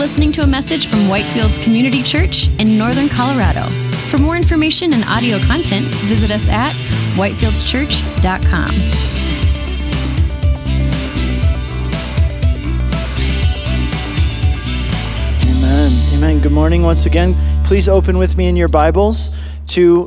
listening to a message from Whitefields Community Church in Northern Colorado. For more information and audio content, visit us at whitefieldschurch.com. Amen. Amen. Good morning once again. Please open with me in your Bibles to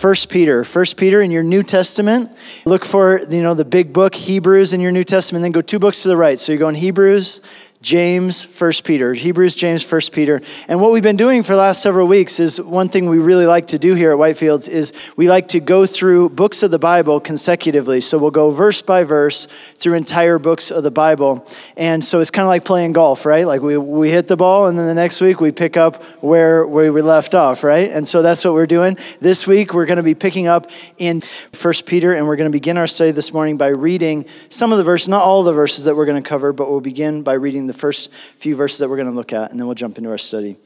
1 Peter. 1 Peter in your New Testament. Look for, you know, the big book Hebrews in your New Testament, then go two books to the right. So you're going Hebrews, James, First Peter, Hebrews, James, First Peter. And what we've been doing for the last several weeks is one thing we really like to do here at Whitefields is we like to go through books of the Bible consecutively. So we'll go verse by verse through entire books of the Bible. And so it's kind of like playing golf, right? Like we, we hit the ball and then the next week we pick up where, where we left off, right? And so that's what we're doing. This week we're going to be picking up in First Peter and we're going to begin our study this morning by reading some of the verses, not all the verses that we're going to cover, but we'll begin by reading the the first few verses that we're going to look at, and then we'll jump into our study.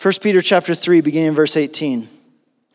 1 Peter chapter 3, beginning in verse 18.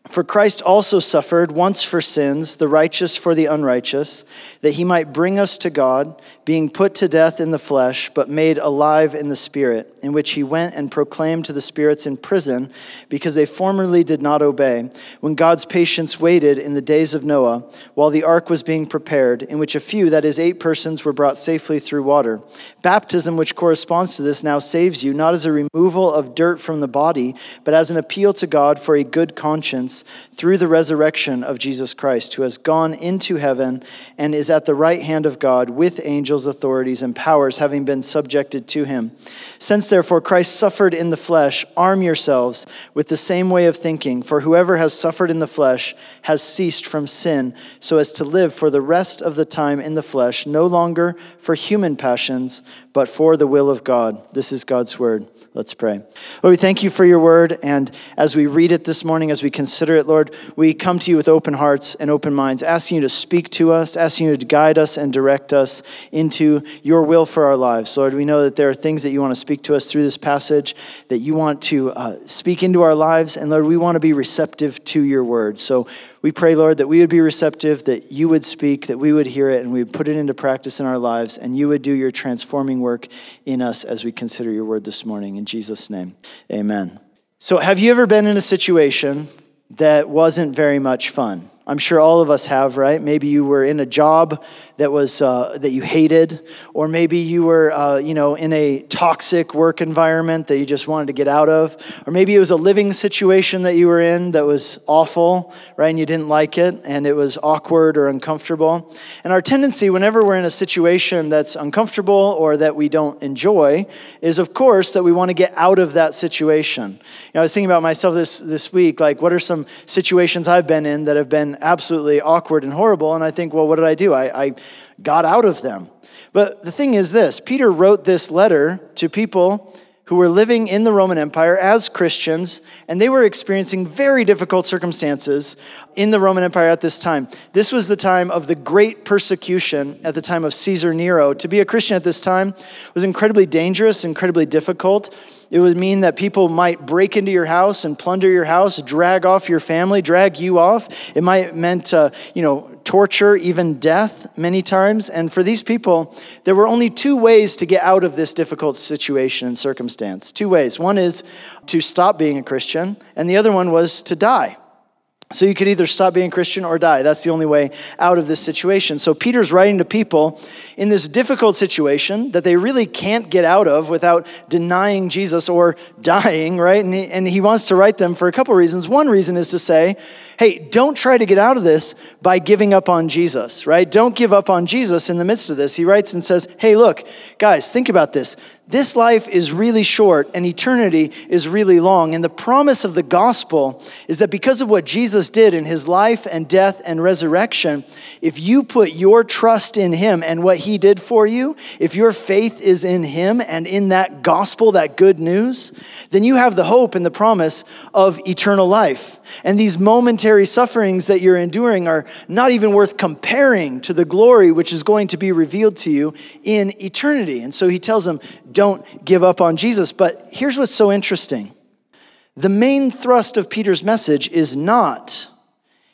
For Christ also suffered once for sins, the righteous for the unrighteous, that he might bring us to God, being put to death in the flesh, but made alive in the Spirit, in which he went and proclaimed to the spirits in prison, because they formerly did not obey, when God's patience waited in the days of Noah, while the ark was being prepared, in which a few, that is, eight persons, were brought safely through water. Baptism, which corresponds to this, now saves you, not as a removal of dirt from the body, but as an appeal to God for a good conscience through the resurrection of Jesus Christ, who has gone into heaven and is at the right hand of God with angels, authorities, and powers having been subjected to him. Since therefore Christ suffered in the flesh, arm yourselves with the same way of thinking, for whoever has suffered in the flesh has ceased from sin, so as to live for the rest of the time in the flesh, no longer for human passions, but for the will of God. This is God's word. Let's pray. Lord, we thank you for your word. And as we read it this morning, as we consider it, Lord, we come to you with open hearts and open minds, asking you to speak to us, asking you to guide us and direct us into your will for our lives. Lord, we know that there are things that you want to speak to us through this passage, that you want to uh, speak into our lives. And Lord, we want to be receptive to your word. So we pray, Lord, that we would be receptive, that you would speak, that we would hear it, and we would put it into practice in our lives, and you would do your transforming work in us as we consider your word this morning. In Jesus' name, amen. So, have you ever been in a situation that wasn't very much fun? I'm sure all of us have, right? Maybe you were in a job that was uh, that you hated, or maybe you were, uh, you know, in a toxic work environment that you just wanted to get out of, or maybe it was a living situation that you were in that was awful, right? And you didn't like it, and it was awkward or uncomfortable. And our tendency, whenever we're in a situation that's uncomfortable or that we don't enjoy, is of course that we want to get out of that situation. You know, I was thinking about myself this this week, like what are some situations I've been in that have been absolutely awkward and horrible, and I think, well, what did I do? I, I got out of them. But the thing is this Peter wrote this letter to people who were living in the Roman Empire as Christians, and they were experiencing very difficult circumstances in the Roman Empire at this time. This was the time of the great persecution at the time of Caesar Nero. To be a Christian at this time was incredibly dangerous, incredibly difficult. It would mean that people might break into your house and plunder your house, drag off your family, drag you off. It might meant, uh, you know, torture, even death many times. And for these people, there were only two ways to get out of this difficult situation and circumstance. Two ways. One is to stop being a Christian, and the other one was to die. So you could either stop being Christian or die. That's the only way out of this situation. So Peter's writing to people in this difficult situation that they really can't get out of without denying Jesus or dying, right? And he, and he wants to write them for a couple reasons. One reason is to say, hey, don't try to get out of this by giving up on Jesus, right? Don't give up on Jesus in the midst of this. He writes and says, hey, look, guys, think about this. This life is really short and eternity is really long. And the promise of the gospel is that because of what Jesus did in his life and death and resurrection, if you put your trust in him and what he did for you, if your faith is in him and in that gospel, that good news, then you have the hope and the promise of eternal life. And these momentary sufferings that you're enduring are not even worth comparing to the glory which is going to be revealed to you in eternity. And so he tells them, don't give up on Jesus. But here's what's so interesting the main thrust of Peter's message is not,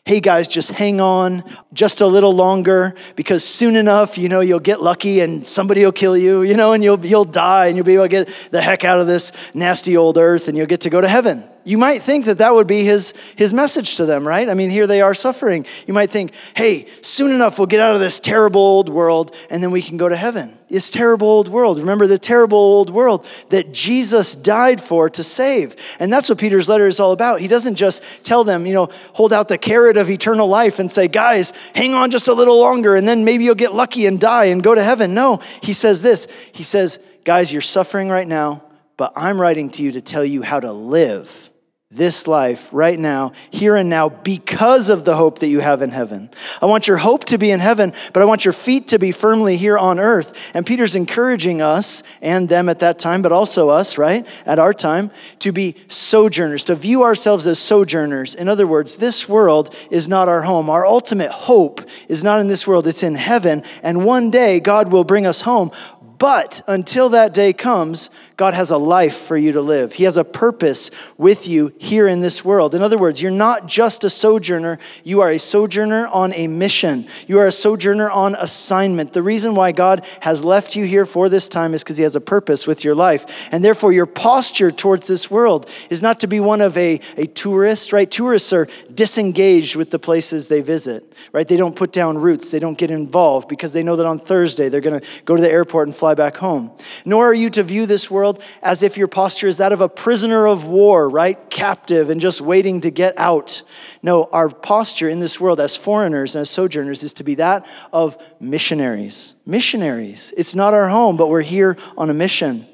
hey guys, just hang on just a little longer because soon enough, you know, you'll get lucky and somebody will kill you, you know, and you'll, you'll die and you'll be able to get the heck out of this nasty old earth and you'll get to go to heaven. You might think that that would be his, his message to them, right? I mean, here they are suffering. You might think, hey, soon enough we'll get out of this terrible old world and then we can go to heaven. This terrible old world. Remember the terrible old world that Jesus died for to save. And that's what Peter's letter is all about. He doesn't just tell them, you know, hold out the carrot of eternal life and say, guys, hang on just a little longer and then maybe you'll get lucky and die and go to heaven. No, he says this. He says, guys, you're suffering right now, but I'm writing to you to tell you how to live this life right now, here and now, because of the hope that you have in heaven. I want your hope to be in heaven, but I want your feet to be firmly here on earth. And Peter's encouraging us and them at that time, but also us, right, at our time, to be sojourners, to view ourselves as sojourners. In other words, this world is not our home. Our ultimate hope is not in this world, it's in heaven. And one day, God will bring us home. But until that day comes, God has a life for you to live. He has a purpose with you here in this world. In other words, you're not just a sojourner, you are a sojourner on a mission. You are a sojourner on assignment. The reason why God has left you here for this time is because He has a purpose with your life. And therefore, your posture towards this world is not to be one of a, a tourist, right? Tourists are disengaged with the places they visit, right? They don't put down roots, they don't get involved because they know that on Thursday they're going to go to the airport and fly fly back home. Nor are you to view this world as if your posture is that of a prisoner of war, right? Captive and just waiting to get out. No, our posture in this world as foreigners and as sojourners is to be that of missionaries. Missionaries. It's not our home, but we're here on a mission.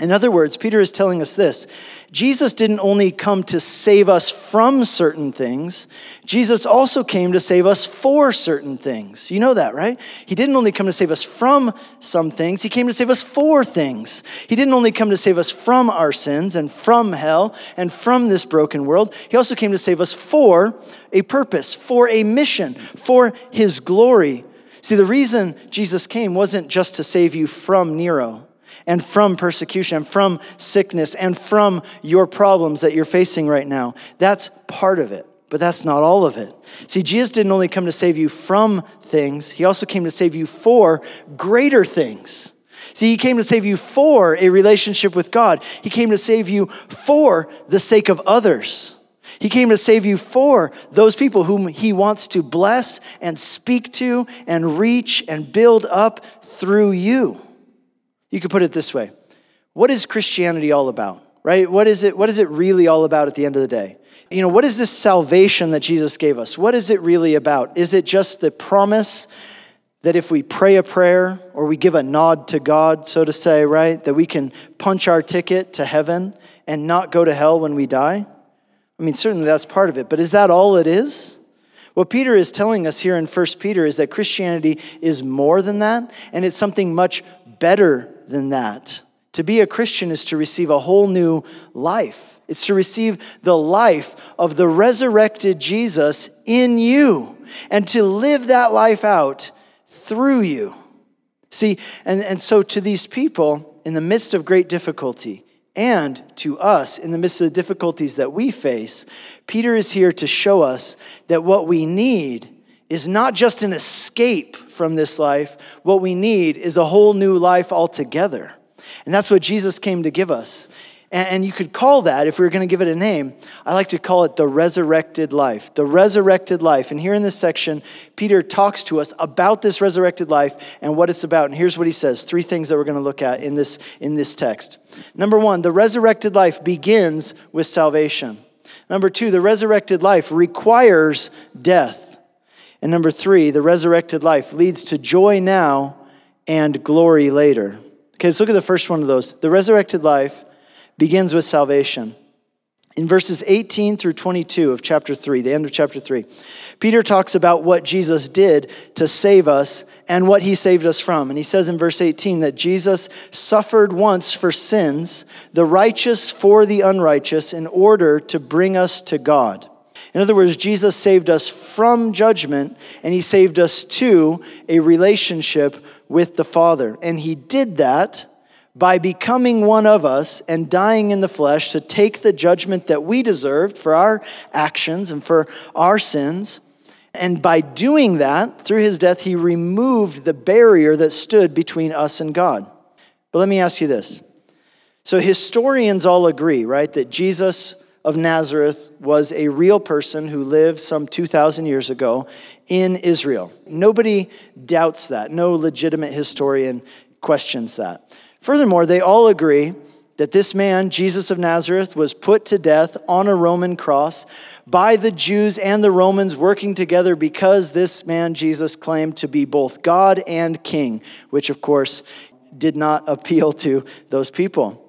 In other words, Peter is telling us this Jesus didn't only come to save us from certain things, Jesus also came to save us for certain things. You know that, right? He didn't only come to save us from some things, He came to save us for things. He didn't only come to save us from our sins and from hell and from this broken world, He also came to save us for a purpose, for a mission, for His glory. See, the reason Jesus came wasn't just to save you from Nero and from persecution, and from sickness, and from your problems that you're facing right now. That's part of it, but that's not all of it. See, Jesus didn't only come to save you from things, He also came to save you for greater things. See, He came to save you for a relationship with God, He came to save you for the sake of others. He came to save you for those people whom he wants to bless and speak to and reach and build up through you. You could put it this way What is Christianity all about? Right? What is it, what is it really all about at the end of the day? You know, what is this salvation that Jesus gave us? What is it really about? Is it just the promise that if we pray a prayer or we give a nod to God, so to say, right, that we can punch our ticket to heaven and not go to hell when we die? I mean, certainly that's part of it, but is that all it is? What Peter is telling us here in 1 Peter is that Christianity is more than that, and it's something much better than that. To be a Christian is to receive a whole new life. It's to receive the life of the resurrected Jesus in you and to live that life out through you. See, and, and so to these people, in the midst of great difficulty, and to us in the midst of the difficulties that we face, Peter is here to show us that what we need is not just an escape from this life. What we need is a whole new life altogether. And that's what Jesus came to give us. And you could call that, if we were going to give it a name, I like to call it the resurrected life. The resurrected life. And here in this section, Peter talks to us about this resurrected life and what it's about. And here's what he says three things that we're going to look at in this, in this text. Number one, the resurrected life begins with salvation. Number two, the resurrected life requires death. And number three, the resurrected life leads to joy now and glory later. Okay, let's look at the first one of those. The resurrected life begins with salvation. In verses 18 through 22 of chapter 3, the end of chapter 3, Peter talks about what Jesus did to save us and what he saved us from. And he says in verse 18 that Jesus suffered once for sins, the righteous for the unrighteous, in order to bring us to God. In other words, Jesus saved us from judgment and he saved us to a relationship with the Father. And he did that by becoming one of us and dying in the flesh to take the judgment that we deserved for our actions and for our sins. And by doing that, through his death, he removed the barrier that stood between us and God. But let me ask you this. So, historians all agree, right, that Jesus of Nazareth was a real person who lived some 2,000 years ago in Israel. Nobody doubts that. No legitimate historian questions that. Furthermore, they all agree that this man, Jesus of Nazareth, was put to death on a Roman cross by the Jews and the Romans working together because this man, Jesus, claimed to be both God and king, which, of course, did not appeal to those people.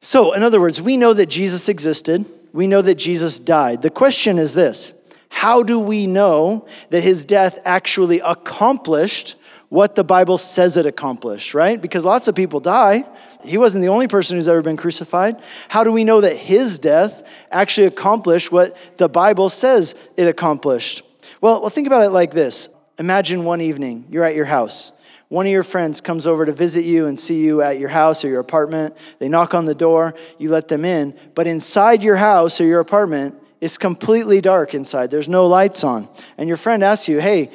So, in other words, we know that Jesus existed, we know that Jesus died. The question is this How do we know that his death actually accomplished what the Bible says it accomplished, right? Because lots of people die. He wasn't the only person who's ever been crucified. How do we know that his death actually accomplished what the Bible says it accomplished? Well, well think about it like this. Imagine one evening, you're at your house. One of your friends comes over to visit you and see you at your house or your apartment. They knock on the door, you let them in. But inside your house or your apartment, it's completely dark inside. There's no lights on. And your friend asks you, hey,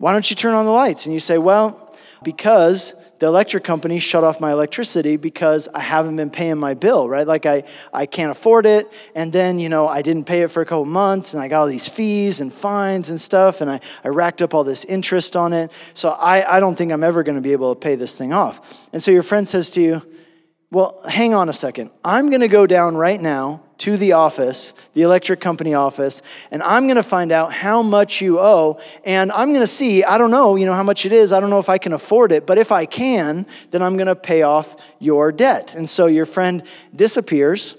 why don't you turn on the lights? And you say, Well, because the electric company shut off my electricity because I haven't been paying my bill, right? Like I, I can't afford it. And then, you know, I didn't pay it for a couple months and I got all these fees and fines and stuff. And I, I racked up all this interest on it. So I, I don't think I'm ever going to be able to pay this thing off. And so your friend says to you, well, hang on a second. I'm going to go down right now to the office, the electric company office, and I'm going to find out how much you owe. And I'm going to see, I don't know, you know, how much it is. I don't know if I can afford it, but if I can, then I'm going to pay off your debt. And so your friend disappears,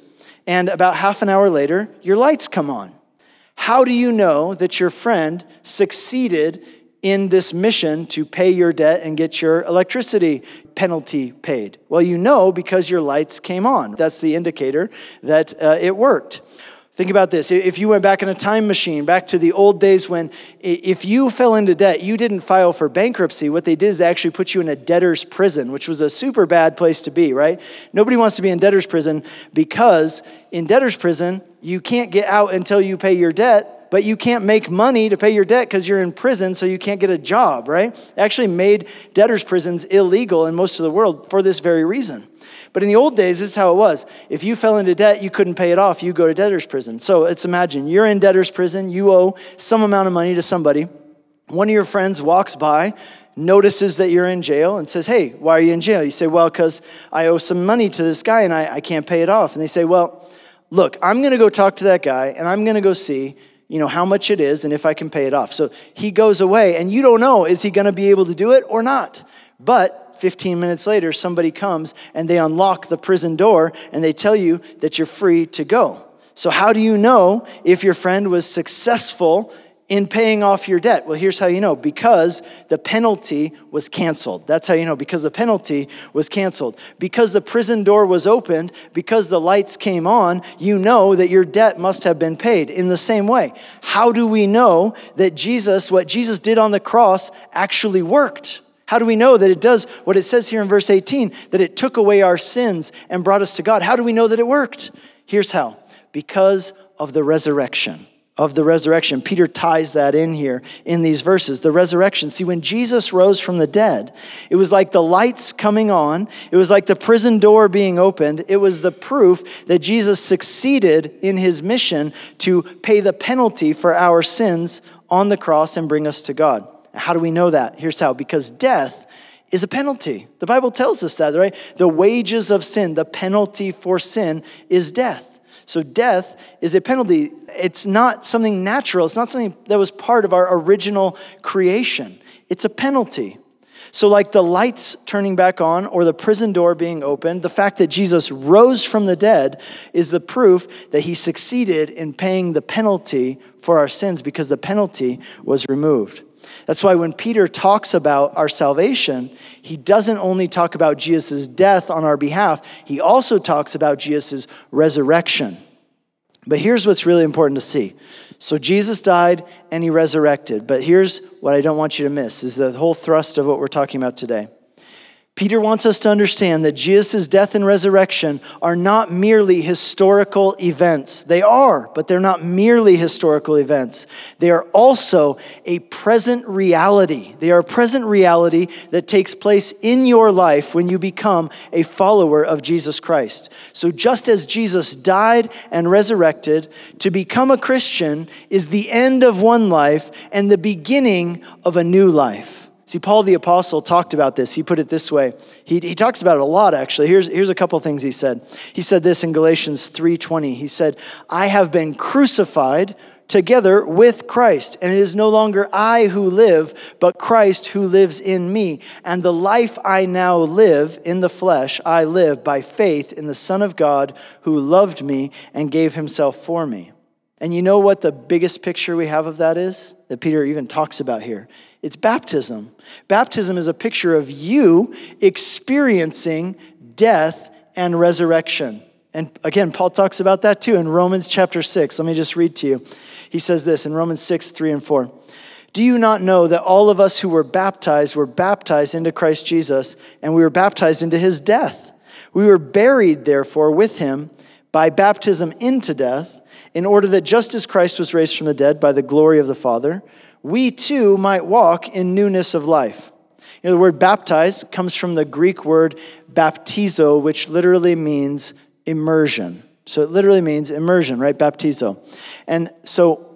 and about half an hour later, your lights come on. How do you know that your friend succeeded in this mission to pay your debt and get your electricity penalty paid? Well, you know because your lights came on. That's the indicator that uh, it worked. Think about this. If you went back in a time machine, back to the old days when if you fell into debt, you didn't file for bankruptcy. What they did is they actually put you in a debtor's prison, which was a super bad place to be, right? Nobody wants to be in debtor's prison because in debtor's prison, you can't get out until you pay your debt but you can't make money to pay your debt because you're in prison, so you can't get a job, right? They actually made debtors' prisons illegal in most of the world for this very reason. But in the old days, this is how it was. If you fell into debt, you couldn't pay it off, you go to debtor's prison. So let's imagine you're in debtor's prison, you owe some amount of money to somebody. One of your friends walks by, notices that you're in jail, and says, Hey, why are you in jail? You say, Well, because I owe some money to this guy and I, I can't pay it off. And they say, Well, look, I'm going to go talk to that guy and I'm going to go see you know how much it is and if I can pay it off. So he goes away and you don't know is he going to be able to do it or not. But 15 minutes later somebody comes and they unlock the prison door and they tell you that you're free to go. So how do you know if your friend was successful in paying off your debt? Well, here's how you know because the penalty was canceled. That's how you know because the penalty was canceled. Because the prison door was opened, because the lights came on, you know that your debt must have been paid. In the same way, how do we know that Jesus, what Jesus did on the cross, actually worked? How do we know that it does what it says here in verse 18, that it took away our sins and brought us to God? How do we know that it worked? Here's how because of the resurrection of the resurrection. Peter ties that in here in these verses. The resurrection. See, when Jesus rose from the dead, it was like the lights coming on, it was like the prison door being opened. It was the proof that Jesus succeeded in his mission to pay the penalty for our sins on the cross and bring us to God. How do we know that? Here's how because death is a penalty. The Bible tells us that, right? The wages of sin, the penalty for sin is death. So death is a penalty. It's not something natural, it's not something that was part of our original creation. It's a penalty. So, like the lights turning back on or the prison door being opened, the fact that Jesus rose from the dead is the proof that he succeeded in paying the penalty for our sins because the penalty was removed. That's why when Peter talks about our salvation, he doesn't only talk about Jesus' death on our behalf, he also talks about Jesus' resurrection. But here's what's really important to see. So Jesus died and he resurrected. But here's what I don't want you to miss is the whole thrust of what we're talking about today. Peter wants us to understand that Jesus' death and resurrection are not merely historical events. They are, but they're not merely historical events. They are also a present reality. They are a present reality that takes place in your life when you become a follower of Jesus Christ. So, just as Jesus died and resurrected, to become a Christian is the end of one life and the beginning of a new life. See, Paul the Apostle talked about this. He put it this way. He, he talks about it a lot, actually. Here's, here's a couple things he said. He said this in Galatians 3.20. He said, I have been crucified together with Christ, and it is no longer I who live, but Christ who lives in me. And the life I now live in the flesh, I live by faith in the Son of God who loved me and gave himself for me. And you know what the biggest picture we have of that is? That Peter even talks about here it's baptism. Baptism is a picture of you experiencing death and resurrection. And again, Paul talks about that too in Romans chapter 6. Let me just read to you. He says this in Romans 6, 3 and 4. Do you not know that all of us who were baptized were baptized into Christ Jesus, and we were baptized into his death? We were buried, therefore, with him by baptism into death, in order that just as Christ was raised from the dead by the glory of the Father, we too might walk in newness of life. You know, the word baptize comes from the Greek word baptizo, which literally means immersion. So it literally means immersion, right? Baptizo. And so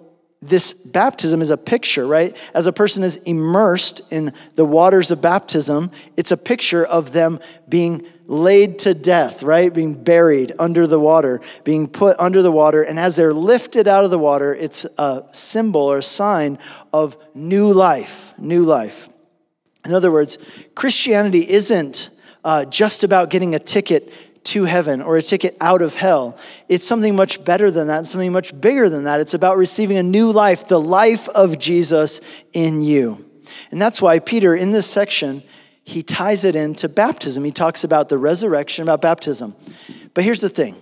this baptism is a picture, right? As a person is immersed in the waters of baptism, it's a picture of them being laid to death, right? Being buried under the water, being put under the water. And as they're lifted out of the water, it's a symbol or a sign of new life, new life. In other words, Christianity isn't uh, just about getting a ticket to heaven or a ticket out of hell. It's something much better than that, something much bigger than that. It's about receiving a new life, the life of Jesus in you. And that's why Peter, in this section, he ties it into baptism. He talks about the resurrection, about baptism. But here's the thing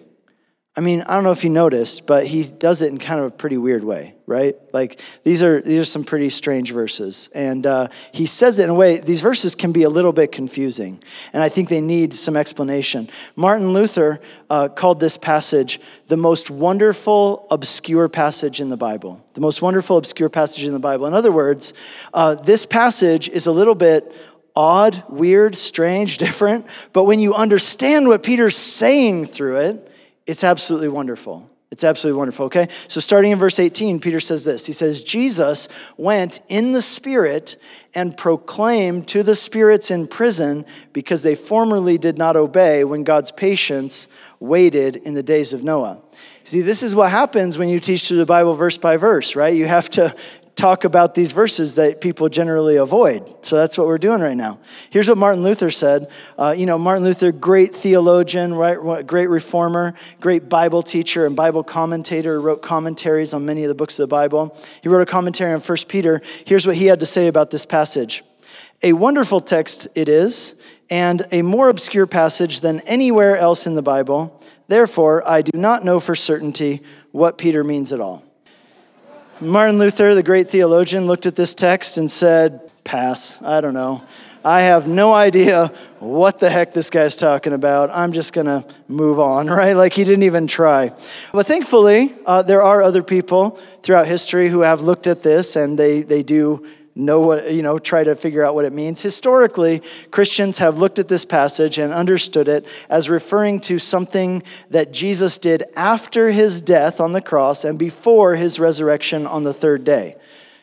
I mean, I don't know if you noticed, but he does it in kind of a pretty weird way, right? Like these are these are some pretty strange verses, and uh, he says it in a way. These verses can be a little bit confusing, and I think they need some explanation. Martin Luther uh, called this passage the most wonderful obscure passage in the Bible. The most wonderful obscure passage in the Bible. In other words, uh, this passage is a little bit odd, weird, strange, different, but when you understand what Peter's saying through it it's absolutely wonderful. It's absolutely wonderful, okay? So, starting in verse 18, Peter says this He says, Jesus went in the Spirit and proclaimed to the spirits in prison because they formerly did not obey when God's patience waited in the days of Noah. See, this is what happens when you teach through the Bible verse by verse, right? You have to talk about these verses that people generally avoid. So that's what we're doing right now. Here's what Martin Luther said. Uh, you know, Martin Luther, great theologian, right? Great reformer, great Bible teacher and Bible commentator, wrote commentaries on many of the books of the Bible. He wrote a commentary on 1 Peter. Here's what he had to say about this passage. A wonderful text it is, and a more obscure passage than anywhere else in the Bible. Therefore, I do not know for certainty what Peter means at all. Martin Luther, the great theologian, looked at this text and said, Pass, I don't know. I have no idea what the heck this guy's talking about. I'm just going to move on, right? Like he didn't even try. But thankfully, uh, there are other people throughout history who have looked at this and they, they do know what, you know, try to figure out what it means. Historically, Christians have looked at this passage and understood it as referring to something that Jesus did after his death on the cross and before his resurrection on the third day.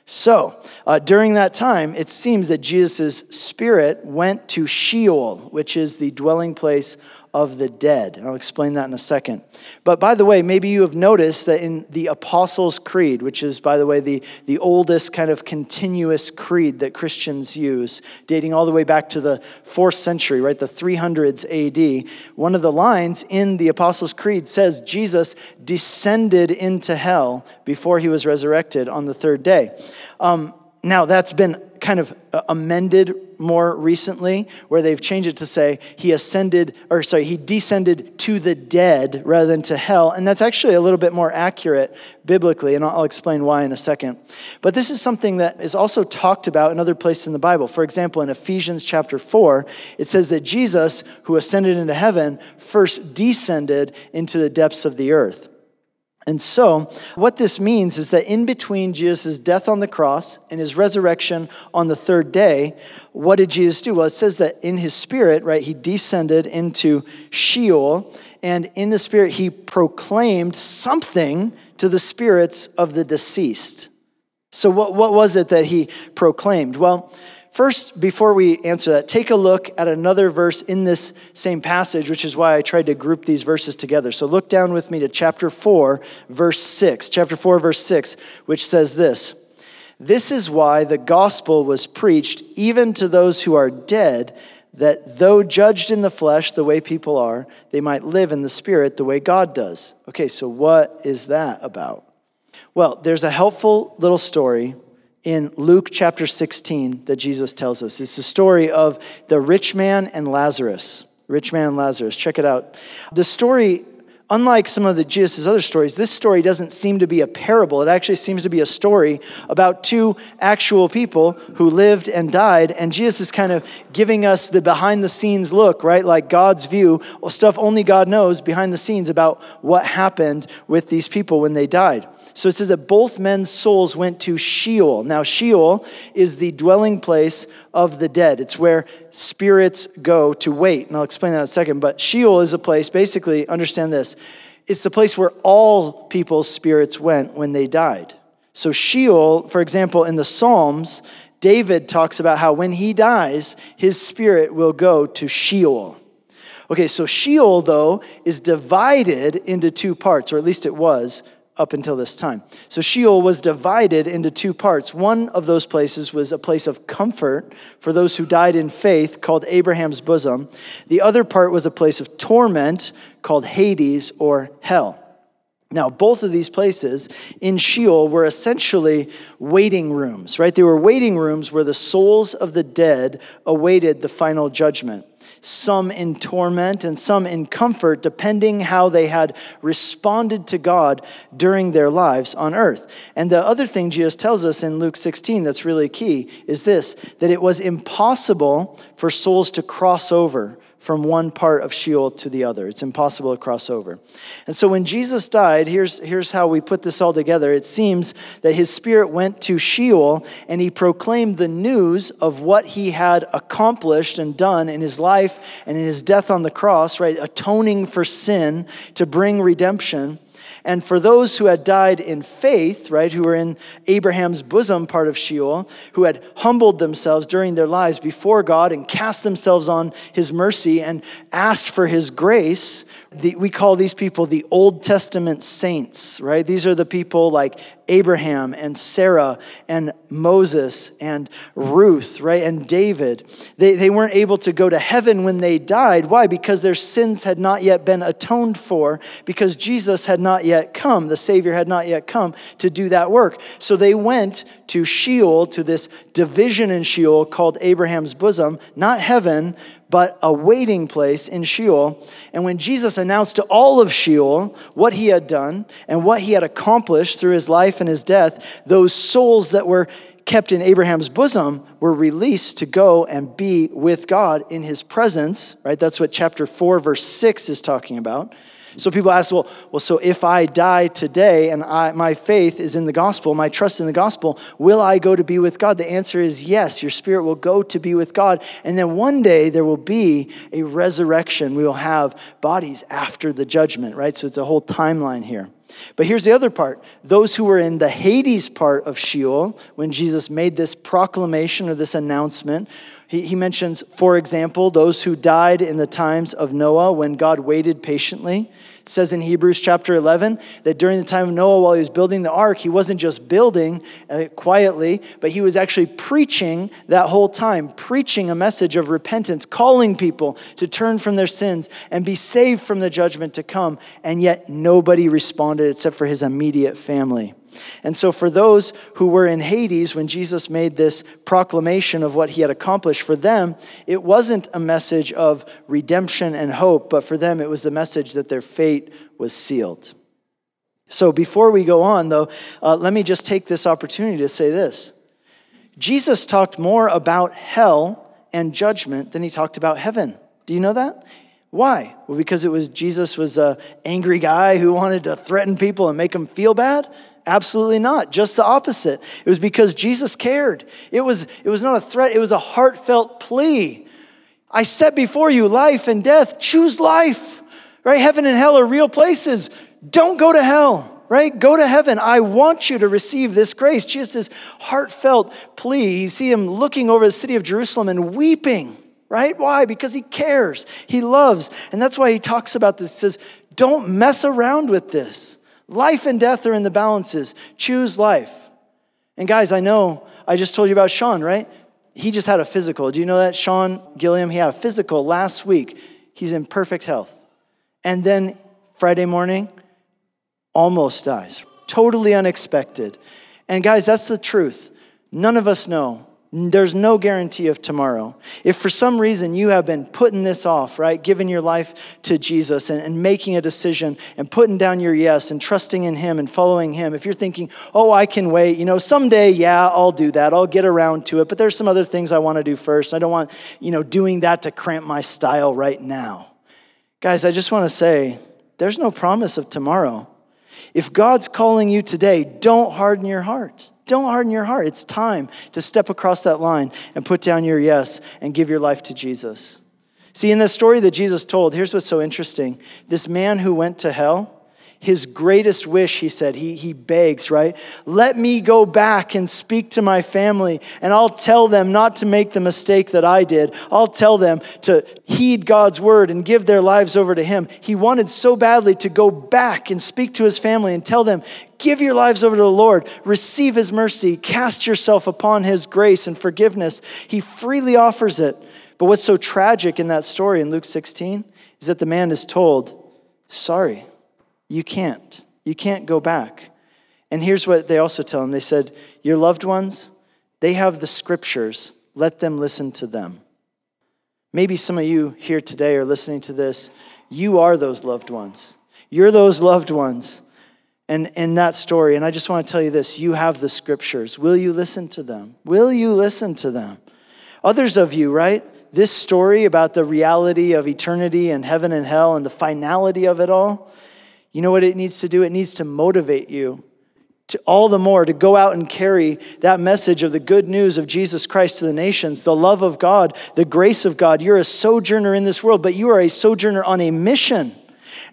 So, uh, during that time, it seems that Jesus' spirit went to Sheol, which is the dwelling place of the dead. And I'll explain that in a second. But by the way, maybe you have noticed that in the Apostles' Creed, which is, by the way, the, the oldest kind of continuous creed that Christians use, dating all the way back to the fourth century, right, the 300s AD, one of the lines in the Apostles' Creed says Jesus descended into hell before he was resurrected on the third day. Um, now, that's been kind of uh, amended more recently, where they've changed it to say he ascended, or sorry, he descended to the dead rather than to hell. And that's actually a little bit more accurate biblically, and I'll explain why in a second. But this is something that is also talked about in other places in the Bible. For example, in Ephesians chapter 4, it says that Jesus, who ascended into heaven, first descended into the depths of the earth. And so, what this means is that in between Jesus' death on the cross and his resurrection on the third day, what did Jesus do? Well, it says that in his spirit, right, he descended into Sheol, and in the spirit, he proclaimed something to the spirits of the deceased. So, what, what was it that he proclaimed? Well, First, before we answer that, take a look at another verse in this same passage, which is why I tried to group these verses together. So look down with me to chapter 4, verse 6. Chapter 4, verse 6, which says this This is why the gospel was preached even to those who are dead, that though judged in the flesh the way people are, they might live in the spirit the way God does. Okay, so what is that about? Well, there's a helpful little story in Luke chapter 16 that Jesus tells us. It's the story of the rich man and Lazarus. Rich man and Lazarus. Check it out. The story, unlike some of the Jesus' other stories, this story doesn't seem to be a parable. It actually seems to be a story about two actual people who lived and died. And Jesus is kind of giving us the behind the scenes look, right? Like God's view, stuff only God knows behind the scenes about what happened with these people when they died. So it says that both men's souls went to Sheol. Now, Sheol is the dwelling place of the dead, it's where spirits go to wait. And I'll explain that in a second. But Sheol is a place, basically, understand this it's the place where all people's spirits went when they died. So, Sheol, for example, in the Psalms, David talks about how when he dies, his spirit will go to Sheol. Okay, so Sheol, though, is divided into two parts, or at least it was up until this time. So Sheol was divided into two parts. One of those places was a place of comfort for those who died in faith, called Abraham's bosom. The other part was a place of torment, called Hades or hell. Now, both of these places in Sheol were essentially waiting rooms, right? They were waiting rooms where the souls of the dead awaited the final judgment some in torment and some in comfort, depending how they had responded to God during their lives on earth. And the other thing Jesus tells us in Luke 16 that's really key is this that it was impossible for souls to cross over from one part of Sheol to the other. It's impossible to cross over. And so when Jesus died, here's, here's how we put this all together. It seems that his spirit went to Sheol and he proclaimed the news of what he had accomplished and done in his life and in his death on the cross, right? Atoning for sin to bring redemption. And for those who had died in faith, right, who were in Abraham's bosom part of Sheol, who had humbled themselves during their lives before God and cast themselves on his mercy and asked for his grace, the, we call these people the Old Testament saints, right? These are the people like Abraham and Sarah and Moses and Ruth, right? And David. They, they weren't able to go to heaven when they died. Why? Because their sins had not yet been atoned for, because Jesus had not yet come, the Savior had not yet come to do that work. So they went to Sheol, to this division in Sheol called Abraham's bosom, not heaven, but a waiting place in Sheol. And when Jesus announced to all of Sheol what he had done and what he had accomplished through his life and his death, those souls that were kept in Abraham's bosom were released to go and be with God in his presence, right? That's what chapter 4, verse 6 is talking about. So people ask, well, well, so if I die today and I, my faith is in the gospel, my trust in the gospel, will I go to be with God? The answer is yes. Your spirit will go to be with God. And then one day there will be a resurrection. We will have bodies after the judgment, right? So it's a whole timeline here. But here's the other part those who were in the Hades part of Sheol, when Jesus made this proclamation or this announcement, he, he mentions, for example, those who died in the times of Noah when God waited patiently. It says in Hebrews chapter 11 that during the time of Noah, while he was building the ark, he wasn't just building uh, quietly, but he was actually preaching that whole time, preaching a message of repentance, calling people to turn from their sins and be saved from the judgment to come. And yet nobody responded except for his immediate family. And so, for those who were in Hades when Jesus made this proclamation of what he had accomplished, for them, it wasn't a message of redemption and hope, but for them, it was the message that their fate was sealed. So, before we go on, though, uh, let me just take this opportunity to say this Jesus talked more about hell and judgment than he talked about heaven. Do you know that? Why? Well, because it was Jesus was a angry guy who wanted to threaten people and make them feel bad? Absolutely not. Just the opposite. It was because Jesus cared. It was, it was not a threat, it was a heartfelt plea. I set before you life and death. Choose life. Right? Heaven and hell are real places. Don't go to hell. Right? Go to heaven. I want you to receive this grace. This heartfelt plea. You see him looking over the city of Jerusalem and weeping right? Why? Because he cares, he loves. And that's why he talks about this. He says, don't mess around with this. Life and death are in the balances. Choose life. And guys, I know I just told you about Sean, right? He just had a physical. Do you know that? Sean Gilliam, he had a physical last week. He's in perfect health. And then Friday morning, almost dies. Totally unexpected. And guys, that's the truth. None of us know there's no guarantee of tomorrow. If for some reason you have been putting this off, right, giving your life to Jesus and, and, making a decision and putting down your yes and trusting in Him and following Him, if you're thinking, oh, I can wait, you know, someday, yeah, I'll do that, I'll get around to it, but there's some other things I want to do first. I don't want, you know, doing that to cramp my style right now. Guys, I just want to say, there's no promise of tomorrow. If God's calling you today, don't harden your heart. Don't harden your heart. It's time to step across that line and put down your yes and give your life to Jesus. See, in the story that Jesus told, here's what's so interesting this man who went to hell, his greatest wish, he said, he, he begs, right? Let me go back and speak to my family, and I'll tell them not to make the mistake that I did. I'll tell them to heed God's word and give their lives over to Him. He wanted so badly to go back and speak to his family and tell them, give your lives over to the Lord, receive His mercy, cast yourself upon His grace and forgiveness. He freely offers it. But what's so tragic in that story in Luke 16 is that the man is told, Sorry you can't. You can't go back. And here's what they also tell him they said, Your loved ones, they have the scriptures. Let them listen to them. Maybe some of you here today are listening to this. You are those loved ones. You're those loved ones. And in that story, and I just want to tell you this you have the scriptures. Will you listen to them? Will you listen to them? Others of you, right? This story about the reality of eternity and heaven and hell and the finality of it all, you know what it needs to do? It needs to motivate you to all the more to go out and carry that message of the good news of Jesus Christ to the nations, the love of God, the grace of God. You're a sojourner in this world, but you are a sojourner on a mission.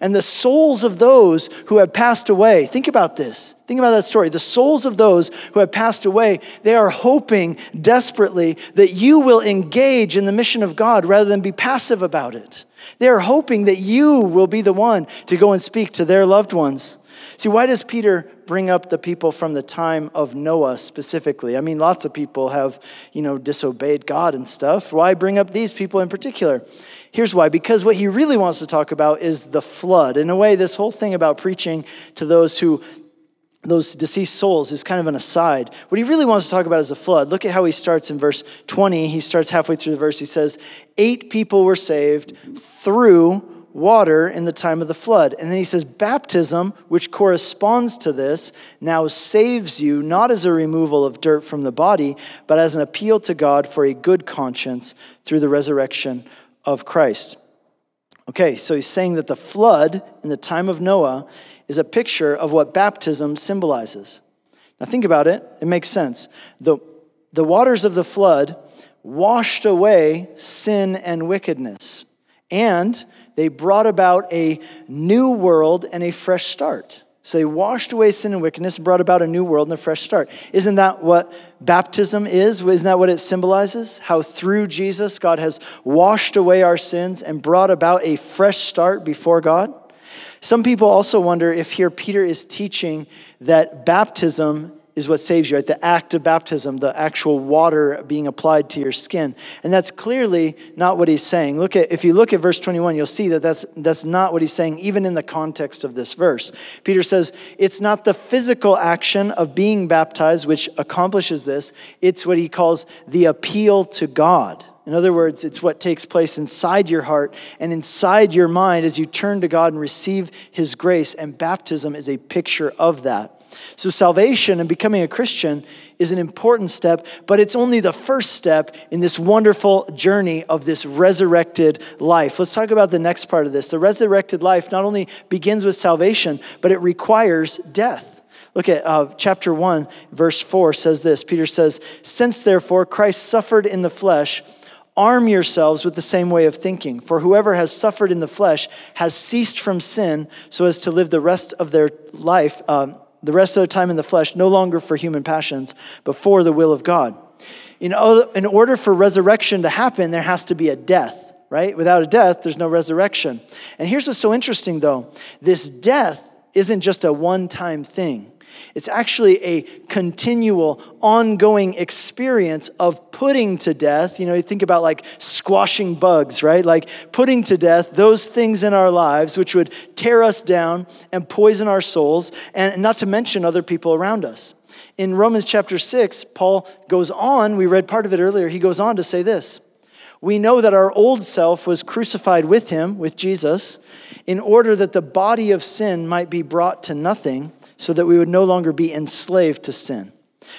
And the souls of those who have passed away, think about this. Think about that story. The souls of those who have passed away, they are hoping desperately that you will engage in the mission of God rather than be passive about it. They are hoping that you will be the one to go and speak to their loved ones. See, why does Peter bring up the people from the time of Noah specifically? I mean, lots of people have, you know, disobeyed God and stuff. Why bring up these people in particular? Here's why because what he really wants to talk about is the flood. In a way, this whole thing about preaching to those who those deceased souls is kind of an aside. What he really wants to talk about is the flood. Look at how he starts in verse 20. He starts halfway through the verse. He says, Eight people were saved through water in the time of the flood. And then he says, Baptism, which corresponds to this, now saves you, not as a removal of dirt from the body, but as an appeal to God for a good conscience through the resurrection of Christ. Okay, so he's saying that the flood in the time of Noah is a picture of what baptism symbolizes. Now, think about it, it makes sense. The, the waters of the flood washed away sin and wickedness, and they brought about a new world and a fresh start. So they washed away sin and wickedness and brought about a new world and a fresh start. Isn't that what baptism is? Isn't that what it symbolizes? How through Jesus, God has washed away our sins and brought about a fresh start before God? Some people also wonder if here Peter is teaching that baptism is what saves you, right? The act of baptism, the actual water being applied to your skin. And that's clearly not what he's saying. Look at if you look at verse 21, you'll see that that's that's not what he's saying even in the context of this verse. Peter says, it's not the physical action of being baptized which accomplishes this. It's what he calls the appeal to God. In other words, it's what takes place inside your heart and inside your mind as you turn to God and receive His grace. And baptism is a picture of that. So, salvation and becoming a Christian is an important step, but it's only the first step in this wonderful journey of this resurrected life. Let's talk about the next part of this. The resurrected life not only begins with salvation, but it requires death. Look at uh, chapter 1, verse 4 says this Peter says, Since therefore Christ suffered in the flesh, Arm yourselves with the same way of thinking, for whoever has suffered in the flesh has ceased from sin so as to live the rest of their life, uh, the rest of their time in the flesh, no longer for human passions, but for the will of God. In, in order for resurrection to happen, there has to be a death, right? Without a death, there's no resurrection. And here's what's so interesting though this death isn't just a one time thing. It's actually a continual, ongoing experience of putting to death. You know, you think about like squashing bugs, right? Like putting to death those things in our lives which would tear us down and poison our souls, and not to mention other people around us. In Romans chapter 6, Paul goes on, we read part of it earlier, he goes on to say this. We know that our old self was crucified with him, with Jesus, in order that the body of sin might be brought to nothing so that we would no longer be enslaved to sin.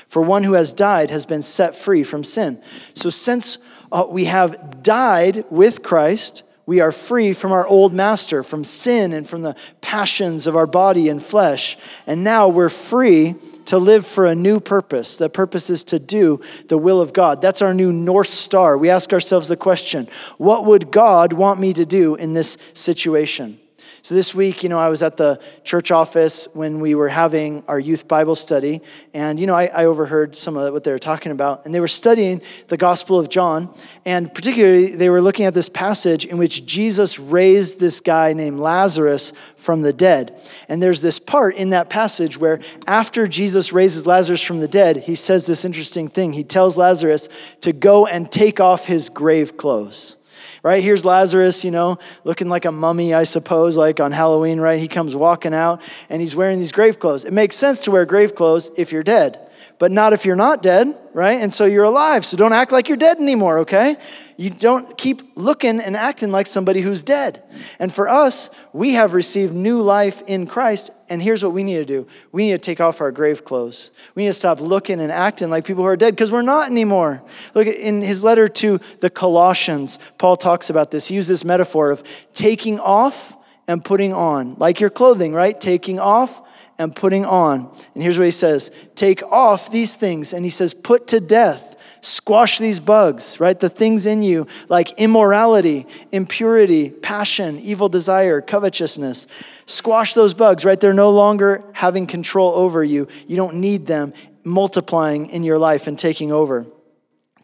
For one who has died has been set free from sin. So, since uh, we have died with Christ, we are free from our old master, from sin and from the passions of our body and flesh. And now we're free to live for a new purpose. The purpose is to do the will of God. That's our new North Star. We ask ourselves the question what would God want me to do in this situation? So this week, you know, I was at the church office when we were having our youth Bible study, and you know, I, I, overheard some of what they were talking about, and they were studying the Gospel of John, and particularly they were looking at this passage in which Jesus raised this guy named Lazarus from the dead. And there's this part in that passage where after Jesus raises Lazarus from the dead, he says this interesting thing. He tells Lazarus to go and take off his grave clothes right? Here's Lazarus, you know, looking like a mummy, I suppose, like on Halloween, right? He comes walking out and he's wearing these grave clothes. It makes sense to wear grave clothes if you're dead, but not if you're not dead, right? And so you're alive. So don't act like you're dead anymore, okay? You don't keep looking and acting like somebody who's dead. And for us, we have received new life in Christ. And here's what we need to do we need to take off our grave clothes. We need to stop looking and acting like people who are dead because we're not anymore. Look, in his letter to the Colossians, Paul talks about this. He uses this metaphor of taking off and putting on, like your clothing, right? Taking off and putting on. And here's what he says Take off these things. And he says, Put to death Squash these bugs, right? The things in you like immorality, impurity, passion, evil desire, covetousness. Squash those bugs, right? They're no longer having control over you. You don't need them multiplying in your life and taking over.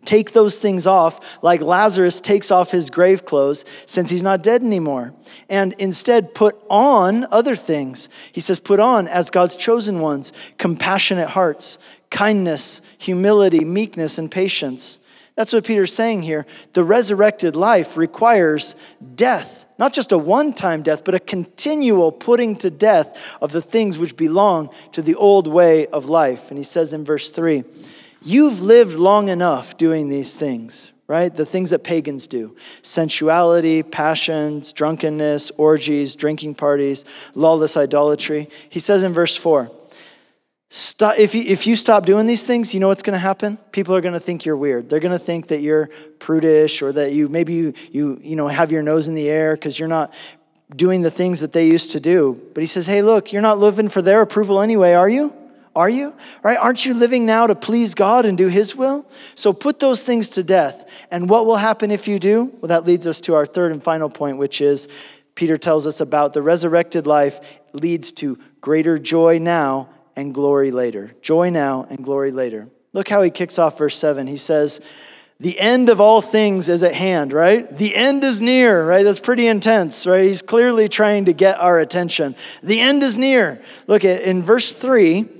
Take those things off, like Lazarus takes off his grave clothes since he's not dead anymore. And instead, put on other things. He says, put on as God's chosen ones, compassionate hearts, kindness, humility, meekness, and patience. That's what Peter's saying here. The resurrected life requires death, not just a one time death, but a continual putting to death of the things which belong to the old way of life. And he says in verse 3 You've lived long enough doing these things, right? The things that pagans do sensuality, passions, drunkenness, orgies, drinking parties, lawless idolatry. He says in verse 4 Stop, if, you, if you stop doing these things, you know what's going to happen? People are going to think you're weird. They're going to think that you're prudish or that you maybe you, you, you know, have your nose in the air because you're not doing the things that they used to do. But he says, hey, look, you're not living for their approval anyway, are you? Are you? Right? Aren't you living now to please God and do His will? So put those things to death. And what will happen if you do? Well, that leads us to our third and final point, which is Peter tells us about the resurrected life leads to greater joy now and glory later. Joy now and glory later. Look how he kicks off verse 7. He says, The end of all things is at hand, right? The end is near, right? That's pretty intense, right? He's clearly trying to get our attention. The end is near. Look at in verse 3, of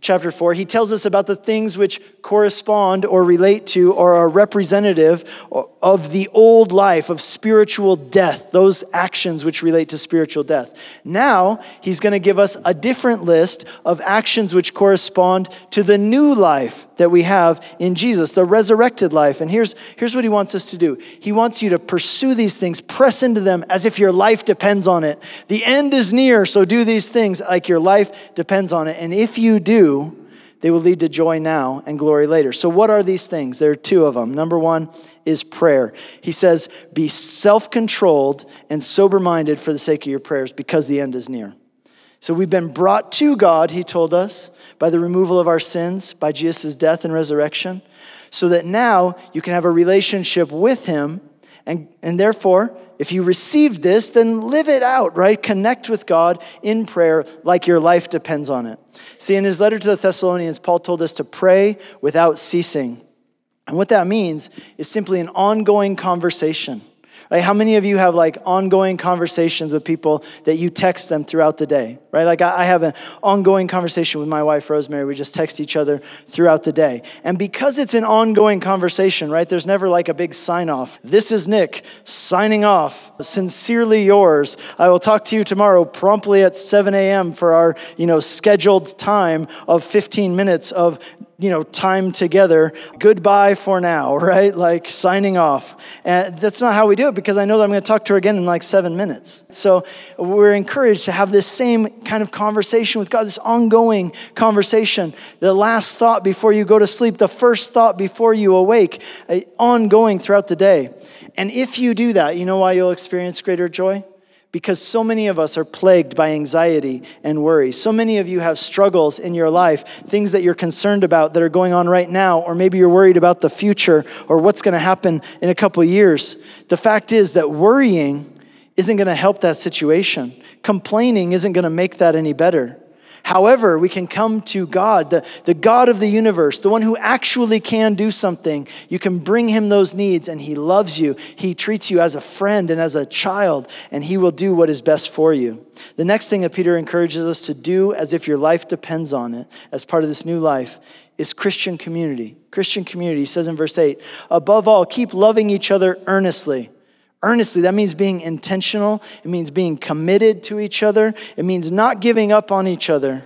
chapter 4, he tells us about the things which correspond or relate to or are representative of the old life, of spiritual death, those actions which relate to spiritual death. Now, he's going to give us a different list of actions which correspond to the new life that we have in Jesus, the resurrected life. And here's, here's what he wants us to do He wants you to pursue these things, press into them as if your life depends on it. The end is near, so do these things like your life depends on it. And if you do, do, they will lead to joy now and glory later. So, what are these things? There are two of them. Number one is prayer. He says, Be self controlled and sober minded for the sake of your prayers because the end is near. So, we've been brought to God, he told us, by the removal of our sins, by Jesus' death and resurrection, so that now you can have a relationship with him and, and therefore if you received this, then live it out, right? Connect with God in prayer like your life depends on it. See, in his letter to the Thessalonians, Paul told us to pray without ceasing. And what that means is simply an ongoing conversation. Right? How many of you have like ongoing conversations with people that you text them throughout the day? Right? Like I have an ongoing conversation with my wife, Rosemary. We just text each other throughout the day. And because it's an ongoing conversation, right? There's never like a big sign off. This is Nick signing off. Sincerely yours. I will talk to you tomorrow promptly at 7 a.m. for our, you know, scheduled time of 15 minutes of you know, time together. Goodbye for now, right? Like signing off. And that's not how we do it because I know that I'm going to talk to her again in like seven minutes. So we're encouraged to have this same kind of conversation with God, this ongoing conversation. The last thought before you go to sleep, the first thought before you awake, uh, ongoing throughout the day. And if you do that, you know why you'll experience greater joy? Because so many of us are plagued by anxiety and worry. So many of you have struggles in your life, things that you're concerned about that are going on right now, or maybe you're worried about the future or what's going to happen in a couple years. The fact is that worrying isn't going to help that situation, complaining isn't going to make that any better. However, we can come to God, the, the God of the universe, the one who actually can do something. You can bring him those needs, and he loves you. He treats you as a friend and as a child, and he will do what is best for you. The next thing that Peter encourages us to do, as if your life depends on it, as part of this new life, is Christian community. Christian community, he says in verse 8, above all, keep loving each other earnestly Earnestly, that means being intentional. It means being committed to each other. It means not giving up on each other.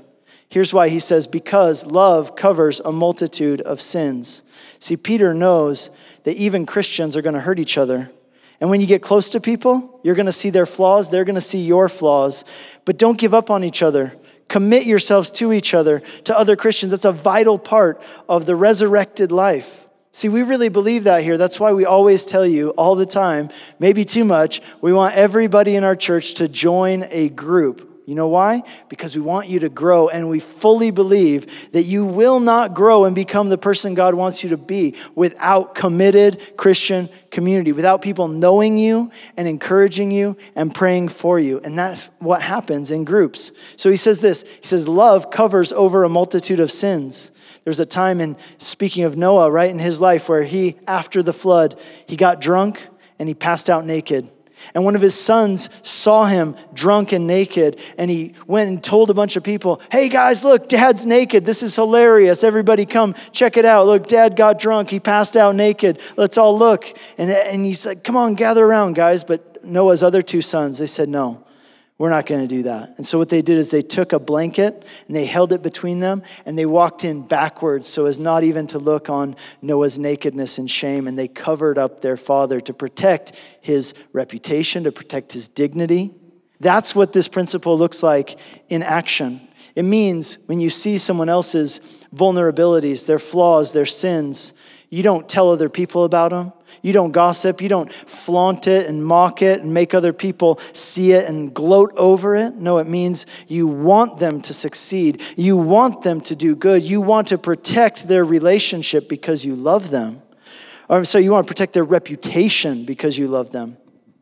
Here's why he says, because love covers a multitude of sins. See, Peter knows that even Christians are going to hurt each other. And when you get close to people, you're going to see their flaws, they're going to see your flaws. But don't give up on each other. Commit yourselves to each other, to other Christians. That's a vital part of the resurrected life. See, we really believe that here. That's why we always tell you all the time, maybe too much, we want everybody in our church to join a group. You know why? Because we want you to grow, and we fully believe that you will not grow and become the person God wants you to be without committed Christian community, without people knowing you and encouraging you and praying for you. And that's what happens in groups. So he says this He says, Love covers over a multitude of sins. There's a time in speaking of Noah, right, in his life where he, after the flood, he got drunk and he passed out naked. And one of his sons saw him drunk and naked, and he went and told a bunch of people, Hey guys, look, dad's naked. This is hilarious. Everybody come check it out. Look, dad got drunk. He passed out naked. Let's all look. And, and he said, Come on, gather around, guys. But Noah's other two sons, they said, No. We're not going to do that. And so, what they did is they took a blanket and they held it between them and they walked in backwards so as not even to look on Noah's nakedness and shame. And they covered up their father to protect his reputation, to protect his dignity. That's what this principle looks like in action. It means when you see someone else's vulnerabilities, their flaws, their sins, you don't tell other people about them. You don't gossip. You don't flaunt it and mock it and make other people see it and gloat over it. No, it means you want them to succeed. You want them to do good. You want to protect their relationship because you love them. Or so you want to protect their reputation because you love them.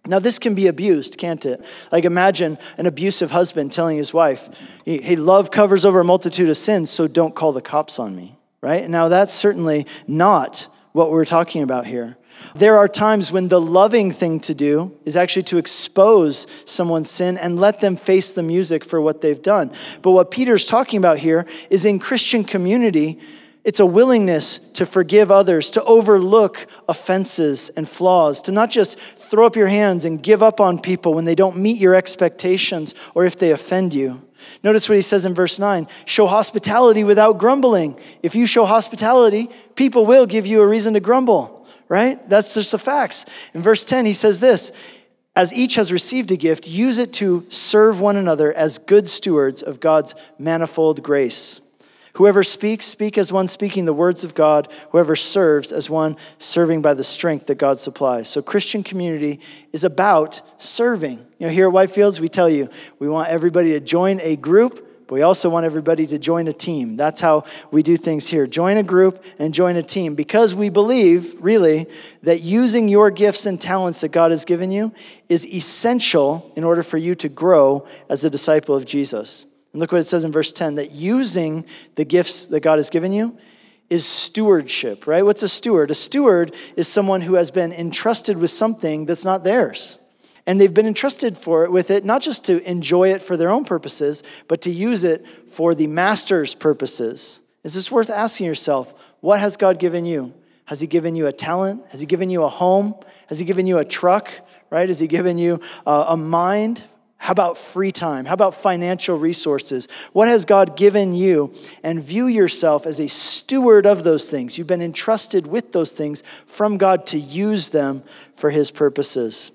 Now, this can be abused, can't it? Like, imagine an abusive husband telling his wife, Hey, love covers over a multitude of sins, so don't call the cops on me right? Now, that's certainly not what we're talking about here. There are times when the loving thing to do is actually to expose someone's sin and let them face the music for what they've done. But what Peter's talking about here is in Christian community, it's a willingness to forgive others, to overlook offenses and flaws, to not just throw up your hands and give up on people when they don't meet your expectations or if they offend you. Notice what he says in verse 9 show hospitality without grumbling. If you show hospitality, people will give you a reason to grumble, right? That's just the facts. In verse 10, he says this As each has received a gift, use it to serve one another as good stewards of God's manifold grace. Whoever speaks, speak as one speaking the words of God. Whoever serves, as one serving by the strength that God supplies. So, Christian community is about serving. You know, here at Whitefields, we tell you we want everybody to join a group, but we also want everybody to join a team. That's how we do things here. Join a group and join a team because we believe, really, that using your gifts and talents that God has given you is essential in order for you to grow as a disciple of Jesus. And look what it says in verse 10 that using the gifts that God has given you is stewardship, right? What's a steward? A steward is someone who has been entrusted with something that's not theirs. And they've been entrusted for it with it, not just to enjoy it for their own purposes, but to use it for the master's purposes. Is this worth asking yourself? What has God given you? Has He given you a talent? Has He given you a home? Has He given you a truck? Right? Has He given you a mind? How about free time? How about financial resources? What has God given you? And view yourself as a steward of those things. You've been entrusted with those things from God to use them for His purposes.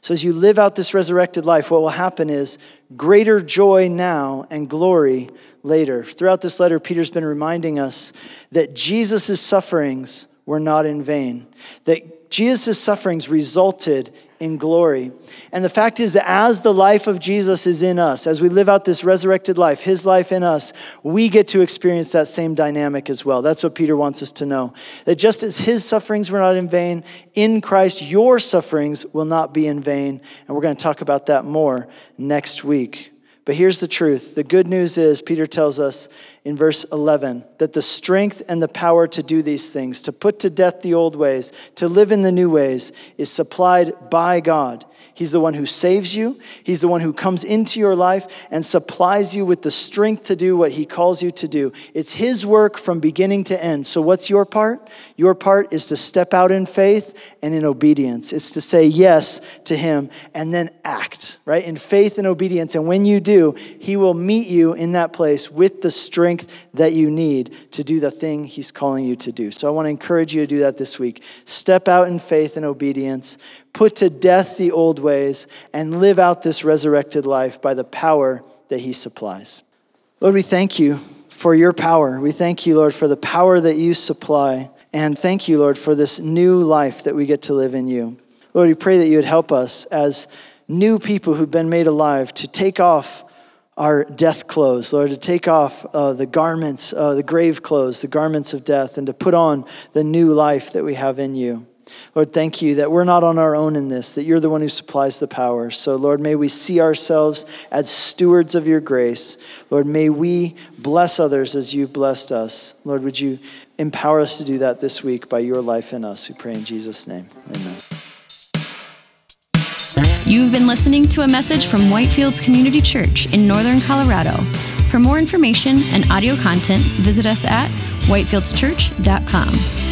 So, as you live out this resurrected life, what will happen is greater joy now and glory later. Throughout this letter, Peter's been reminding us that Jesus' sufferings were not in vain, that Jesus' sufferings resulted in glory. And the fact is that as the life of Jesus is in us, as we live out this resurrected life, his life in us, we get to experience that same dynamic as well. That's what Peter wants us to know. That just as his sufferings were not in vain, in Christ, your sufferings will not be in vain. And we're going to talk about that more next week. But here's the truth the good news is, Peter tells us in verse 11, that the strength and the power to do these things, to put to death the old ways, to live in the new ways, is supplied by God. He's the one who saves you. He's the one who comes into your life and supplies you with the strength to do what he calls you to do. It's his work from beginning to end. So, what's your part? Your part is to step out in faith and in obedience. It's to say yes to him and then act, right? In faith and obedience. And when you do, he will meet you in that place with the strength that you need to do the thing he's calling you to do. So, I want to encourage you to do that this week. Step out in faith and obedience put to death the old ways, and live out this resurrected life by the power that He supplies. Lord, we thank you for your power. We thank you, Lord, for the power that you supply. And thank you, Lord, for this new life that we get to live in you. Lord, we pray that you would help us as new people who've been made alive to take off our death clothes, Lord, to take off uh, the garments, uh, the grave clothes, the garments of death, and to put on the new life that we have in you. Lord, thank you that we're not on our own in this, that you're the one who supplies the power. So, Lord, may we see ourselves as stewards of your grace. Lord, may we bless others as you've blessed us. Lord, would you empower us to do that this week by your life in us? We pray in Jesus' name. Amen. You've been listening to a message from Whitefields Community Church in Northern Colorado. For more information and audio content, visit us at whitefieldschurch.com.